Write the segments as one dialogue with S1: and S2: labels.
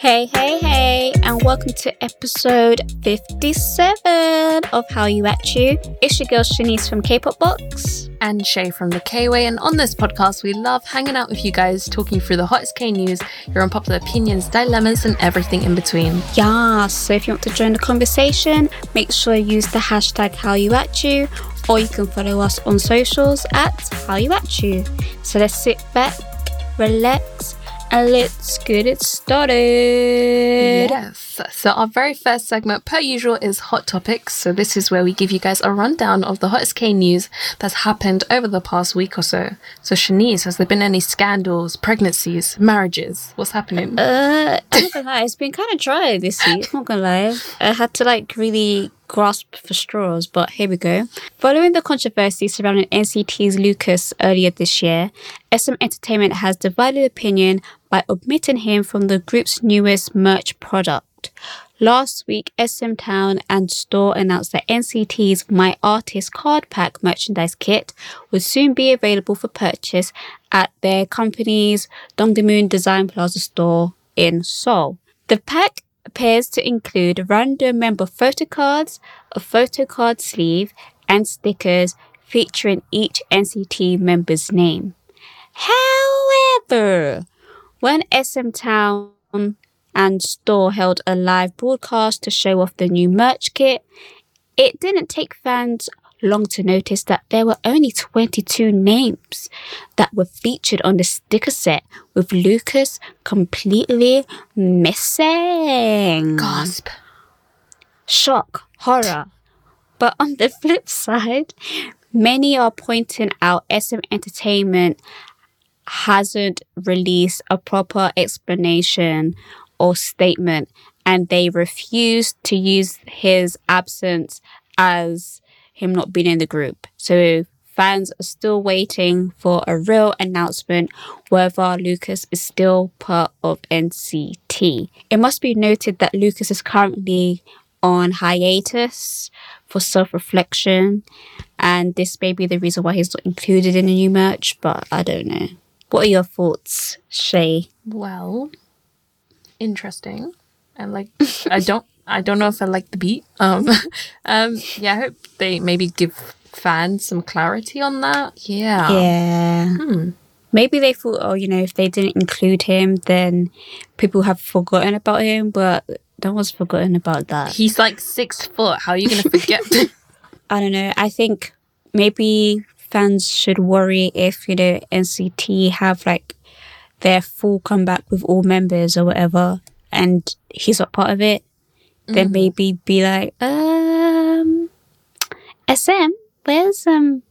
S1: Hey, hey, hey, and welcome to episode 57 of Hallyu At U. It's your girl Shanice from K-Pop Box.
S2: and Shai from the K-Way. And on this podcast, we love hanging out with you guys, talking through the hottest K news, your unpopular opinions, dilemmas, and everything in between.
S1: Yeah, so if you want to join the conversation, make sure you use the hashtag Hallyu At U, or you can follow us on socials at Hallyu At U. So let's sit back, relax, and let's get it started.
S2: Yes. So our very first segment, per usual, is Hot Topics. So this is where we give you guys a rundown of the hottest K news that's happened over the past week or so. So Shanice, has there been any scandals, pregnancies, marriages? What's happening?
S1: Uh, I'm not gonna lie, it's been kind of dry this week. I'm not gonna lie. I had to like really grasp for straws, but here we go. Following the controversy surrounding NCT's Lucas earlier this year, SM Entertainment has divided opinion by omitting him from the group's newest merch product. Last week, SM Town and Store announced that NCT's My Artist Card Pack merchandise kit would soon be available for purchase at their company's Dongdaemun Design Plaza store in Seoul. The pack appears to include random member photo cards, a photo card sleeve, and stickers featuring each NCT member's name. However, when SM Town and Store held a live broadcast to show off the new merch kit, it didn't take fans long to notice that there were only 22 names that were featured on the sticker set, with Lucas completely missing.
S2: Gasp.
S1: Shock, horror. But on the flip side, many are pointing out SM Entertainment hasn't released a proper explanation or statement and they refuse to use his absence as him not being in the group. So fans are still waiting for a real announcement whether Lucas is still part of NCT. It must be noted that Lucas is currently on hiatus for self reflection, and this may be the reason why he's not included in the new merch, but I don't know. What are your thoughts, Shai?
S2: Well, interesting. And like, I don't, I don't know if I like the beat. Um, um, yeah, I hope they maybe give fans some clarity on that. Yeah.
S1: Yeah.
S2: Hmm.
S1: Maybe they thought, oh, you know, if they didn't include him, then people have forgotten about him, but no one's forgotten about that.
S2: He's like six foot. How are you gonna forget?
S1: I don't know. I think maybe fans should worry if, you know, NCT have like their full comeback with all members or whatever and he's not part of it. Then maybe be like, um SM, where's um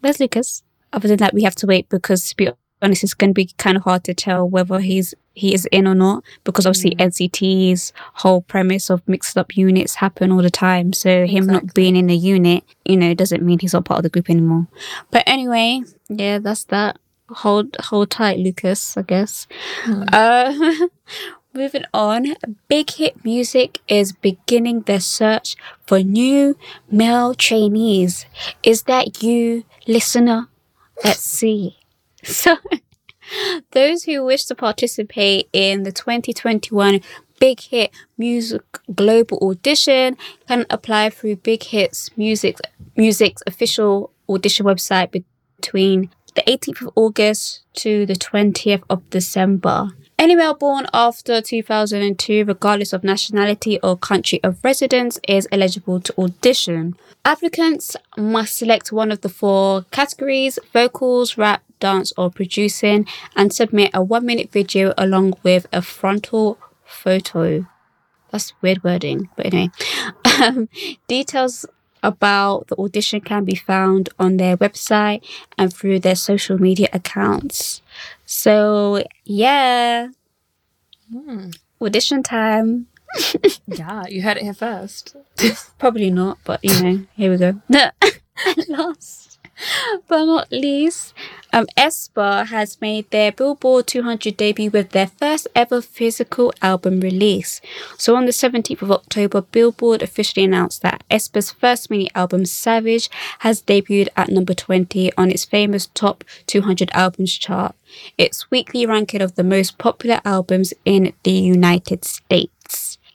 S1: where's Lucas? Other than that we have to wait because to be honest it's gonna be kinda hard to tell whether he's he is in or not because obviously NCT's whole premise of mixed up units happen all the time. So him not being in the unit, you know, doesn't mean he's not part of the group anymore. But anyway, yeah, that's that. Hold hold tight, Lucas, I guess. Uh moving on. Big Hit Music is beginning their search for new male trainees. Is that you, listener? Let's see. So those who wish to participate in the 2021 Big Hit Music Global Audition can apply through Big Hits Music Music's official audition website between the 18th of August to the 20th of December. Any male born after 2002, regardless of nationality or country of residence, is eligible to audition. Applicants must select one of the four categories vocals, rap, dance, or producing and submit a one minute video along with a frontal photo. That's weird wording, but anyway. Um, details about the audition can be found on their website and through their social media accounts. So, yeah, hmm. audition time.
S2: Yeah, you heard it here first.
S1: Probably not, but you know, here we go. Last but not least, um, aespa has made their Billboard 200 debut with their first ever physical album release. So on the 17th of October, Billboard officially announced that aespa's first mini album, Savage, has debuted at number 20 on its famous Top 200 Albums chart, its weekly ranking of the most popular albums in the United States.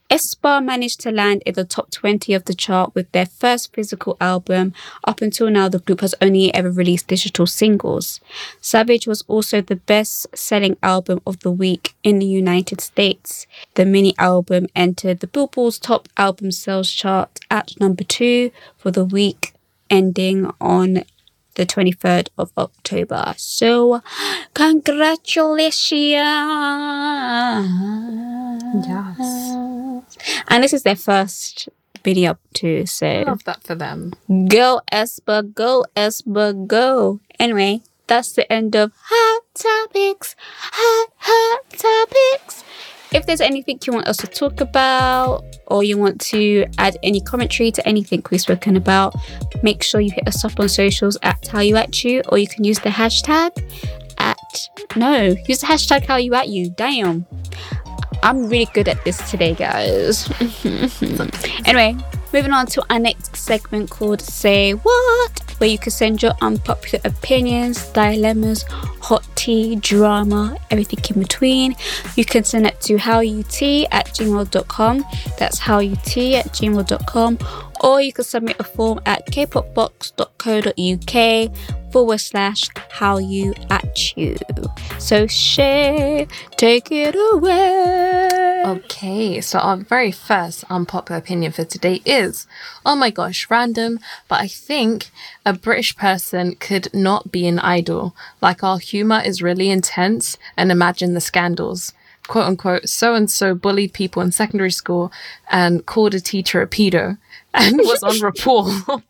S1: Espa managed to land in the top 20 of the chart with their first physical album. Up until now, the group has only ever released digital singles. Savage was also the best selling album of the week in the United States. The mini album entered the Billboard's top album sales chart at number two for the week ending on the 23rd of October. So, congratulations!
S2: Yes.
S1: And this is their first video too, so
S2: Love that for them.
S1: go aespa, go aespa, go. Anyway, that's the end of hot topics, hot hot topics. If there's anything you want us to talk about, or you want to add any commentary to anything we've spoken about, make sure you hit us up on socials at Hallyu At U, or you can use the hashtag at no, use the hashtag Hallyu At U. Damn. I'm really good at this today, guys. anyway, moving on to our next segment called Say What, where you can send your unpopular opinions, dilemmas, hot tea, drama, everything in between. You can send it to hallyutea at gmail.com. That's hallyutea at gmail.com. Or you can submit a form at kpopbox.co.uk forward slash how you at you. So share, take it away.
S2: Okay, so our very first unpopular opinion for today is oh my gosh, random, but I think a British person could not be an idol. Like, our humour is really intense, and imagine the scandals. Quote unquote, so and so bullied people in secondary school and called a teacher a pedo and was on rapport.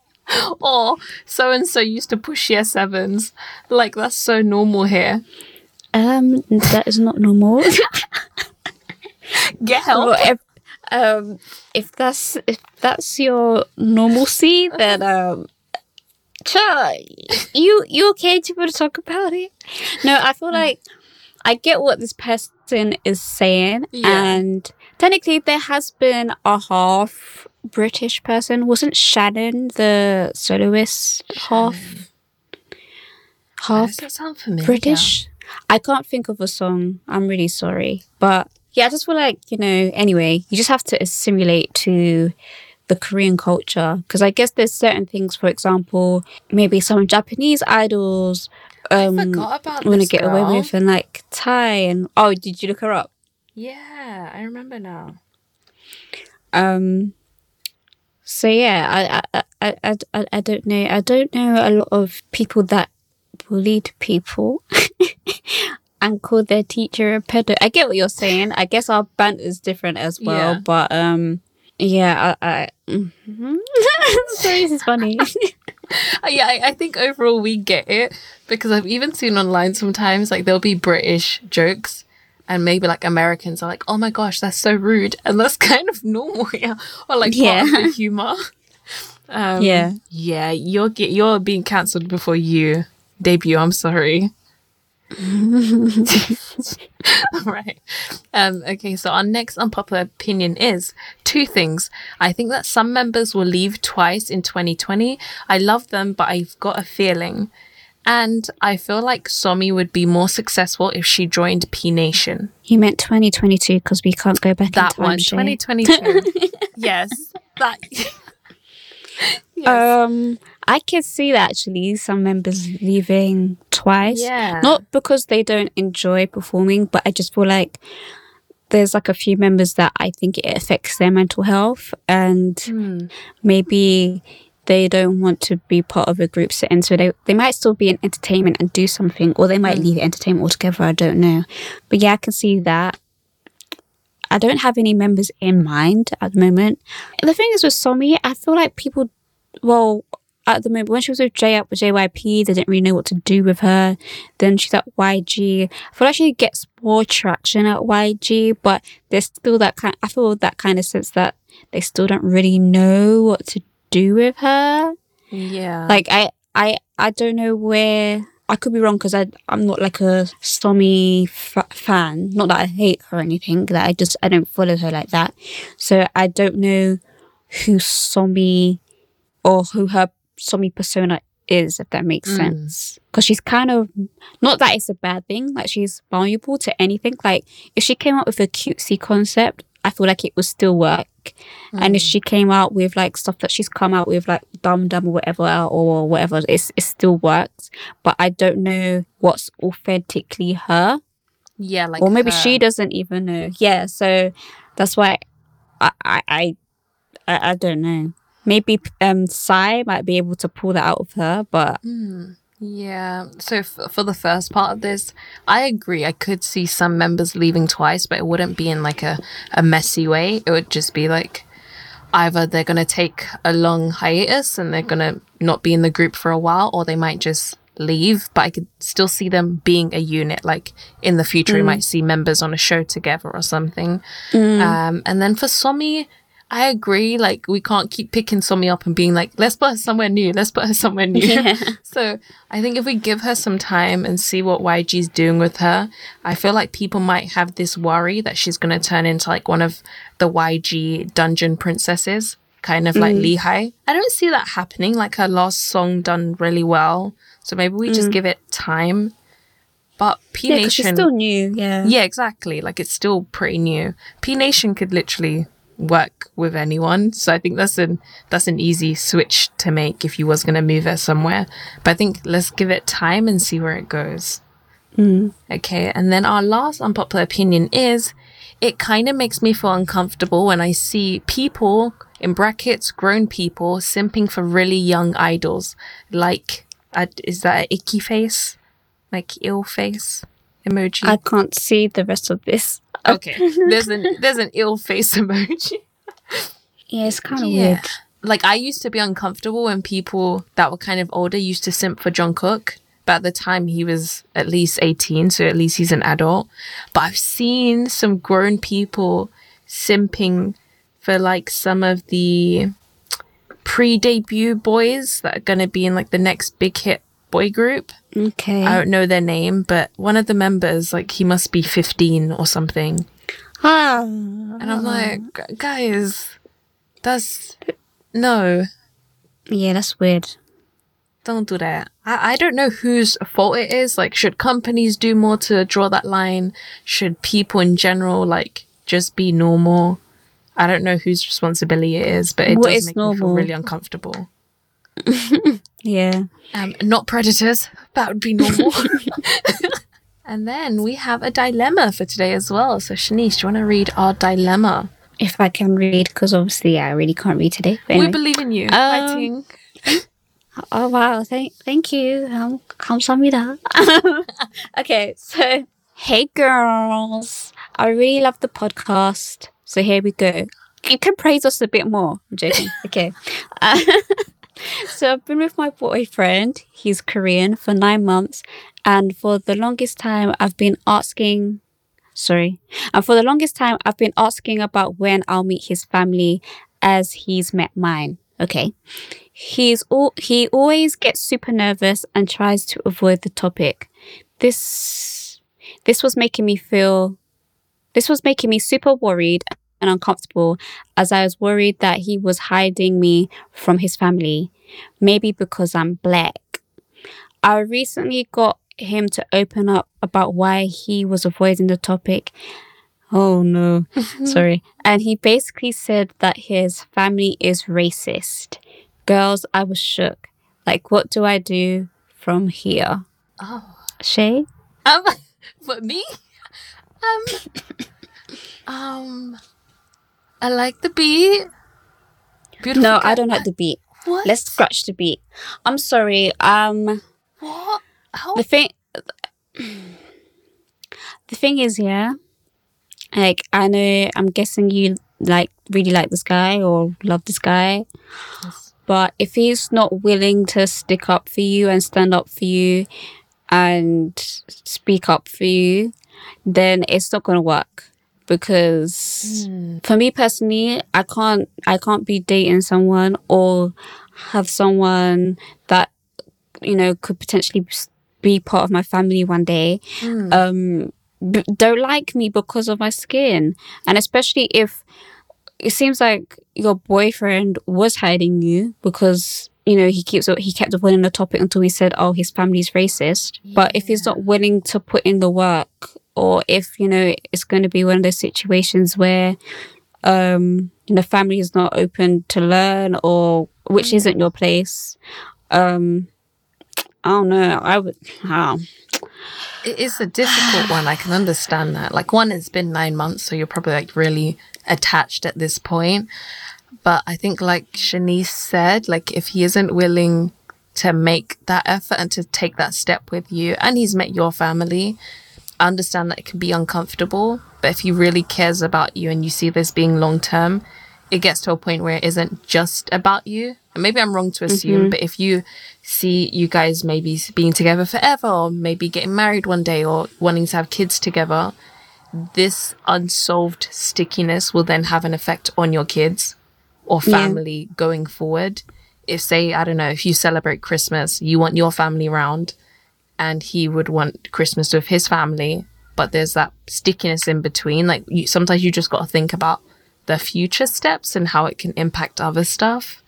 S2: or so and so used to push year sevens. Like, that's so normal here.
S1: Um, that is not normal.
S2: Get help.
S1: Well, if, um, if that's if that's your normalcy, then um, child, you you okay to be able to talk about it? No, I feel like I get what this person is saying,
S2: Yeah.
S1: and technically there has been a half British person. Wasn't Shannon the soloist half
S2: Why
S1: half
S2: that sound?
S1: British. I can't think of a song. I'm really sorry. But yeah, I just feel like, you know, anyway, you just have to assimilate to the Korean culture. Because I guess there's certain things, for example, maybe some Japanese idols um,
S2: forgot about
S1: want to get away with, and like Thai. And oh, did you look her up?
S2: Yeah, I remember now.
S1: Um, so yeah, I, I, I, I, I, I don't know. I don't know a lot of people that bullied people and call their teacher a pedo. I get what you're saying. I guess our band is different as well,
S2: Yeah.
S1: but um, yeah, I. I mhm. Sorry, this is funny.
S2: Uh, yeah, I, I think overall we get it because I've even seen online sometimes like there'll be British jokes and maybe like Americans are like, oh my gosh, that's so rude. And that's kind of normal here. Or like part of
S1: Yeah.
S2: the humor. Um,
S1: Yeah.
S2: Yeah, you're, get, you're being cancelled before you debut. I'm sorry. right. Um, okay, so our next unpopular opinion is two things. I think that some members will leave twice in 2020. I love them, but I've got a feeling. And I feel like Somi would be more successful if she joined P Nation.
S1: you meant 2022 because we can't go back
S2: That
S1: in time.
S2: one,
S1: Shai.
S2: 2022. yes. That. yes.
S1: Um, I can see that actually some members leaving twice.
S2: Yeah.
S1: Not because they don't enjoy performing, but I just feel like there's like a few members that I think it affects their mental health and
S2: Hmm.
S1: maybe they don't want to be part of a group setting. So they, they might still be in entertainment and do something, or they might leave entertainment altogether. I don't know. But yeah, I can see that. I don't have any members in mind at the moment. The thing is with Somi, I feel like people, well, at the moment when she was with J with JYP, they didn't really know what to do with her. Then she's at YG. I feel like she gets more traction at YG, but there's still that kind. I feel that kind of sense that they still don't really know what to do with her.
S2: Yeah.
S1: Like I, I, I don't know where. I could be wrong because I I'm not like a Somi f- fan. Not that I hate her or anything. That I just I don't follow her like that. So I don't know who Somi or who her Somi persona is, if that makes
S2: Mm.
S1: sense. Because she's kind of not that it's a bad thing. Like she's vulnerable to anything. Like if she came up with a cutesy concept, I feel like it would still work. And if she came out with like stuff that she's come out with, like Dum Dum or whatever, or whatever, it's, it still works. But I don't know what's authentically her.
S2: yeah, like
S1: or maybe
S2: her-
S1: she doesn't even know. Yeah, so that's why I, I, I, I don't know. Maybe um, Psy might be able to pull that out of her, but
S2: Yeah. So f- for the first part of this, I agree. I could see some members leaving twice, but it wouldn't be in like a, a messy way. It would just be like either they're going to take a long hiatus and they're going to not be in the group for a while, or they might just leave. But I could still see them being a unit. Like in the future, we might see members on a show together or something. Um, and then for Somi, I agree. Like we can't keep picking Somi up and being like, let's put her somewhere new. Let's put her somewhere new.
S1: Yeah.
S2: so I think if we give her some time and see what YG's doing with her, I feel like people might have this worry that she's gonna turn into like one of the YG dungeon princesses, kind of like mm. Lee Hi. I don't see that happening. Like her last song done really well. So maybe we just mm. give it time. But P
S1: yeah, she's
S2: Nation
S1: still new. Yeah,
S2: yeah, exactly. Like it's still pretty new. P Nation could literally work with anyone, so I think that's an that's an easy switch to make if you was gonna move her somewhere. But I think let's give it time and see where it goes. Okay, and then our last unpopular opinion is it kind of makes me feel uncomfortable when I see people in brackets, grown people, simping for really young idols. Like, uh, is that an icky face? Like ill face emoji?
S1: I can't see the rest of this.
S2: Okay. There's an there's an ill face emoji.
S1: Yeah, it's kind of
S2: Yeah.
S1: weird.
S2: Like I used to be uncomfortable when people that were kind of older used to simp for Jungkook. But at the time he was at least 18, so at least he's an adult. But I've seen some grown people simping for like some of the pre-debut boys that are gonna be in like the next big hit boy group.
S1: Okay.
S2: I don't know their name, but one of the members, like he must be 15 or something.
S1: ah.
S2: And I'm like, guys, that's no,
S1: Yeah, that's weird.
S2: don't do that. I, I don't know whose fault it is. Like, should companies do more to draw that line? Should people in general like just be normal? I don't know whose responsibility it is, but it
S1: What
S2: does make me feel really uncomfortable.
S1: Yeah.
S2: Um, not predators. That would be normal. and then we have a dilemma for today as well. So, Shanice, do you want to read our dilemma?
S1: If I can read, because obviously I really can't read today. But
S2: We
S1: anyway.
S2: believe in you.
S1: Um,
S2: Fighting.
S1: Oh wow, thank thank you. Um, 감사합니다. okay, so hey girls, I really love the podcast. So here we go. You can praise us a bit more. I'm joking. Okay. Uh, so I've been with my boyfriend. He's Korean for nine months, and for the longest time, I've been asking. Sorry, and for the longest time, I've been asking about when I'll meet his family, as he's met mine. Okay. He's all he always gets super nervous and tries to avoid the topic. This this was making me feel this was making me super worried and uncomfortable as I was worried that he was hiding me from his family, maybe because I'm black. I recently got him to open up about why he was avoiding the topic. Oh no, sorry. And he basically said that his family is racist. Girls, I was shook. Like, what do I do from here?
S2: Oh.
S1: Shai?
S2: Um, but me? Um, um, I like the beat. Beautiful.
S1: No,
S2: guy-
S1: I don't like the beat.
S2: What?
S1: Let's scratch the beat. I'm sorry. Um,
S2: What? How?
S1: the thing, the thing is, yeah. Like, I know. I'm guessing you like really like this guy or love this guy, But if he's not willing to stick up for you and stand up for you and speak up for you, then it's not going to work. Because for me personally, I can't I can't be dating someone or have someone that you know could potentially be part of my family one day. Um b- don't like me because of my skin. And especially if it seems like your boyfriend was hiding you because you know he keeps he kept avoiding the topic until he said oh his family's racist. But if he's not willing to put in the work or if you know it's going to be one of those situations where um you know family is not open to learn or which isn't your place um i don't know i would oh,
S2: It is a difficult one. I can understand that. Like, one, it's been nine months, so you're probably like really attached at this point. But I think, like Shanice said, like if he isn't willing to make that effort and to take that step with you, and he's met your family, understand that it can be uncomfortable. But if he really cares about you and you see this being long term, it gets to a point where it isn't just about you. And maybe I'm wrong to assume, mm-hmm. but if you see you guys maybe being together forever or maybe getting married one day or wanting to have kids together, this unsolved stickiness will then have an effect on your kids or
S1: Yeah.
S2: family going forward. If, say, I don't know, if you celebrate Christmas, you want your family round and he would want Christmas with his family, but there's that stickiness in between. Like, you, sometimes you just got to think about the future steps and how it can impact other stuff.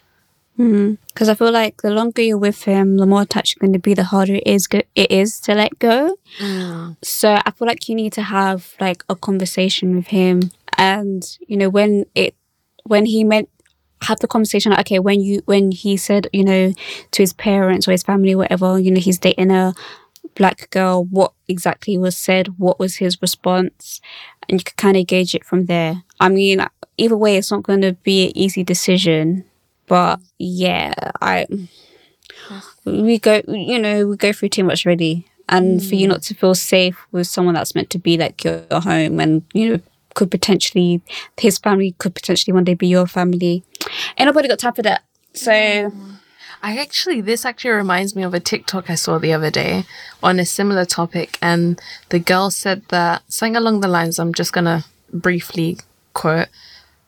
S2: Mm-hmm.
S1: because I feel like the longer you're with him, the more attached you're going to be, the harder it is go- it is to let go. Mm. So I feel like you need to have like a conversation with him, and you know when it when he meant have the conversation. Like, okay, when you when he said you know to his parents or his family, whatever, you know he's dating a black girl. What exactly was said? What was his response? And you can kind of gauge it from there. I mean, either way, it's not going to be an easy decision. But yeah, I we go you know we go through too much already and for you mm. not to feel safe with someone that's meant to be like your, your home and you know could potentially his family could potentially one day be your family ain't nobody got time for that so
S2: I actually, this actually reminds me of a TikTok I saw the other day on a similar topic. And the girl said that something along the lines, I'm just going to briefly quote,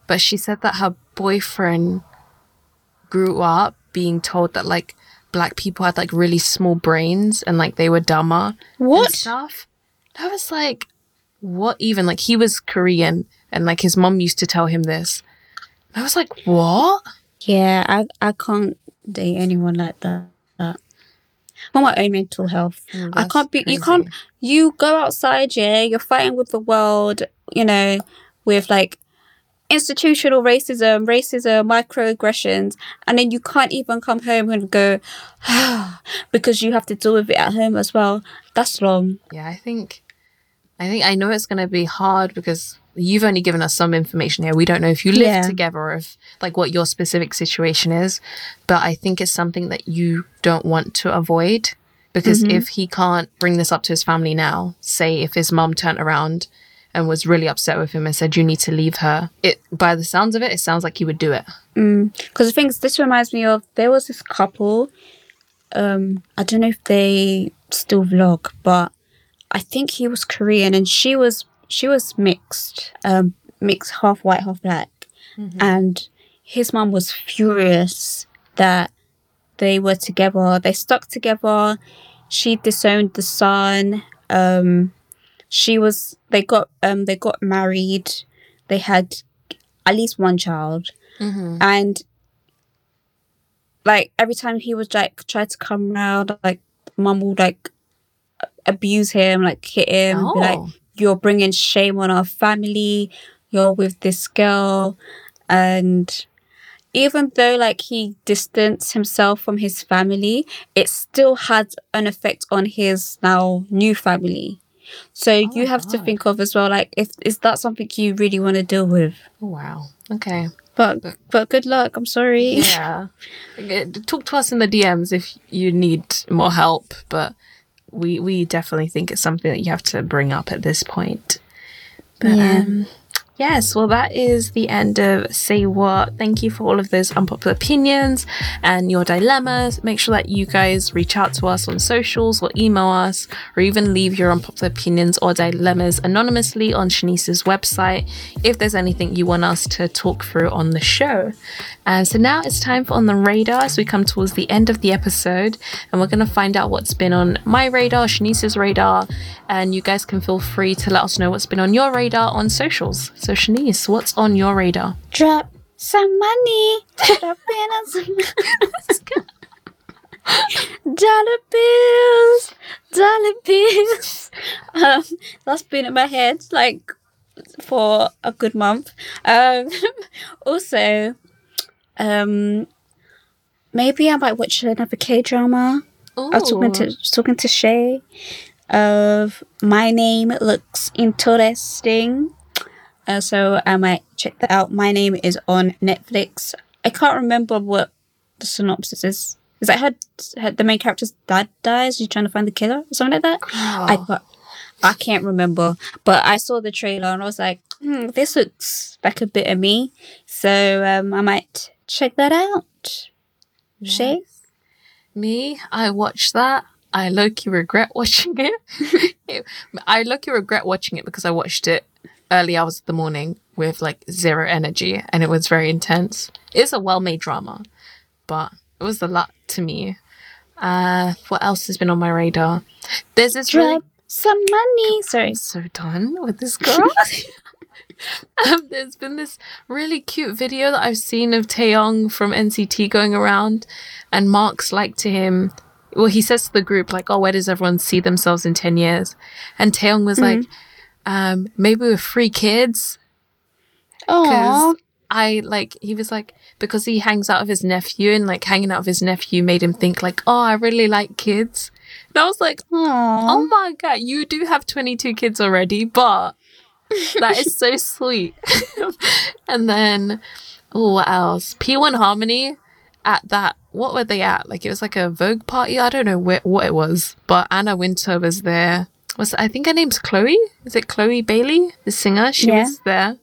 S2: but she said that her boyfriend grew up being told that like black people had like really small brains and like they were dumber and
S1: what
S2: stuff. I was like, what even? Like he was Korean and like his mom used to tell him this. I was like, what?
S1: yeah i i can't date anyone like that, that. my own mental health I
S2: Mm, that's
S1: can't be. You can't. You go outside, yeah. You're fighting with the world. You know, with like institutional racism, racism, microaggressions, and then you can't even come home and go because you have to deal with it at home as well. That's long.
S2: Yeah, I think, I think I know it's going to be hard because you've only given us some information here. We don't know if you live
S1: Yeah.
S2: together or if like what your specific situation is, but I think it's something that you don't want to avoid because if he can't bring this up to his family now, say if his mom turned around and was really upset with him and said you need to leave her, it by the sounds of it, it sounds like he would do it.
S1: Because the thing is, this reminds me of there was this couple. Um, I don't know if they still vlog, but I think he was Korean and she was she was mixed, um, mixed half white, half black, and his mom was furious that they were together. They stuck together. She disowned the son. Um, she was. They got. Um, they got married. They had at least one child and like every time he would like try to come around like mum would like abuse him like hit him be like
S2: Oh.
S1: You're bringing shame on our family you're with this girl and even though like he distanced himself from his family it still had an effect on his now new family so oh you have to think of as well like if is that something you really want to deal with
S2: Oh, wow. Okay.
S1: but but good luck i'm sorry
S2: Yeah. Talk to us in the DMs if you need more help, but we we definitely think it's something that you have to bring up at this point. But
S1: Yeah.
S2: um Yes, well, that is the end of Say What. Thank you for all of those unpopular opinions and your dilemmas. Make sure that you guys reach out to us on socials or email us, or even leave your unpopular opinions or dilemmas anonymously on Shanice's website if there's anything you want us to talk through on the show. And so now it's time for On the Radar as we come towards the end of the episode, and we're going to find out what's been on my radar, Shanice's radar, and you guys can feel free to let us know what's been on your radar on socials. So, Shanice, what's on your radar?
S1: Drop some money. Drop in on some dollar bills, dollar bills. Um, that's been in my head like for a good month. Um, also, um, maybe I might watch another K drama. I was talking to talking to Shai. Of my name looks interesting. Uh, so I might check that out. My name is on Netflix. I can't remember what the synopsis is. Is that her, her the main character's dad dies? She's trying to find the killer or something like that. I got, I can't remember, but I saw the trailer and I was like, hmm, this looks like a bit of me. So um, I might check that out. Shai?
S2: Me, I watched that. I low-key regret watching it. I low-key regret watching it because I watched it early hours of the morning with like zero energy and it was very intense. It's a well-made drama, but it was a lot to me. Uh, what else has been on my radar? There's this really
S1: Drop some money. Sorry.
S2: so done with this girl. um, there's been this really cute video that I've seen of Taeyong from NCT going around, and Mark's like to him. Well, he says to the group like, "Oh, where does everyone see themselves in ten years?" And Taeyong was like, um, "Maybe with three kids."
S1: Oh,
S2: I like he was like because he hangs out with his nephew and like hanging out with his nephew made him think like, "Oh, I really like kids." And I was like, Oh my god, you do have 22 kids already, but that is so sweet. and then, oh, what else? P1 Harmony at that, what were they at? Like, it was like a Vogue party. I don't know where, what it was, but Anna Wintour was there. Was I think her name's Chloe? Is it Chloe Bailey, the singer? She
S1: Yeah.
S2: was there.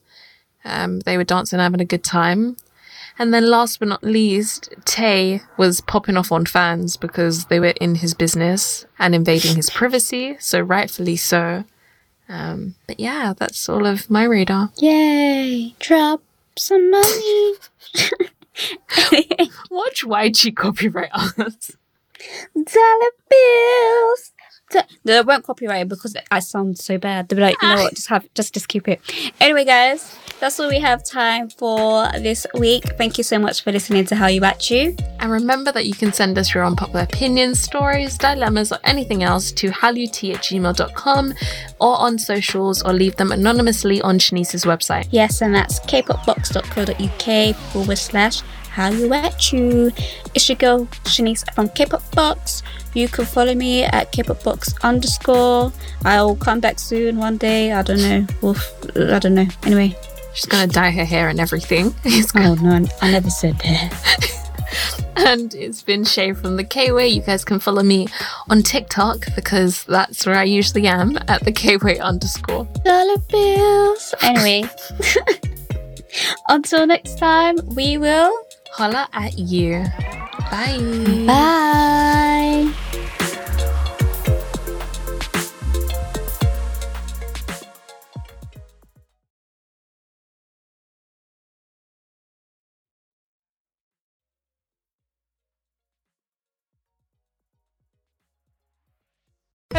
S2: Um, they were dancing, having a good time. And then last but not least, Tay was popping off on fans because they were in his business and invading his privacy, so rightfully so. Um, but yeah, that's all of my radar.
S1: Yay! Drop some money.
S2: Watch YG copyright us.
S1: Dollar bills. Do- They won't copyright it because I sound so bad. They'll be like, you know ah. just have just just keep it. Anyway, guys, that's all we have time for this week. Thank you so much for listening to Hallyu At U.
S2: And remember that you can send us your unpopular opinions, stories, dilemmas, or anything else to hallyutea at gmail.com or on socials or leave them anonymously on Shanice's website.
S1: Yes, and that's kpopbox.co.uk forward slash Hallyu At U. It's your girl Shanice from Kpop Box. You can follow me at Kpop Box underscore. I'll come back soon one day. I don't know. We'll I don't know. Anyway.
S2: She's gonna dye her hair and everything.
S1: Oh no, I never said that.
S2: and it's been Shai from the K Way. You guys can follow me on TikTok because that's where I usually am at the K Way underscore.
S1: Dollar bills. Anyway. Until next time, we will.
S2: Holla at you. Bye.
S1: Bye.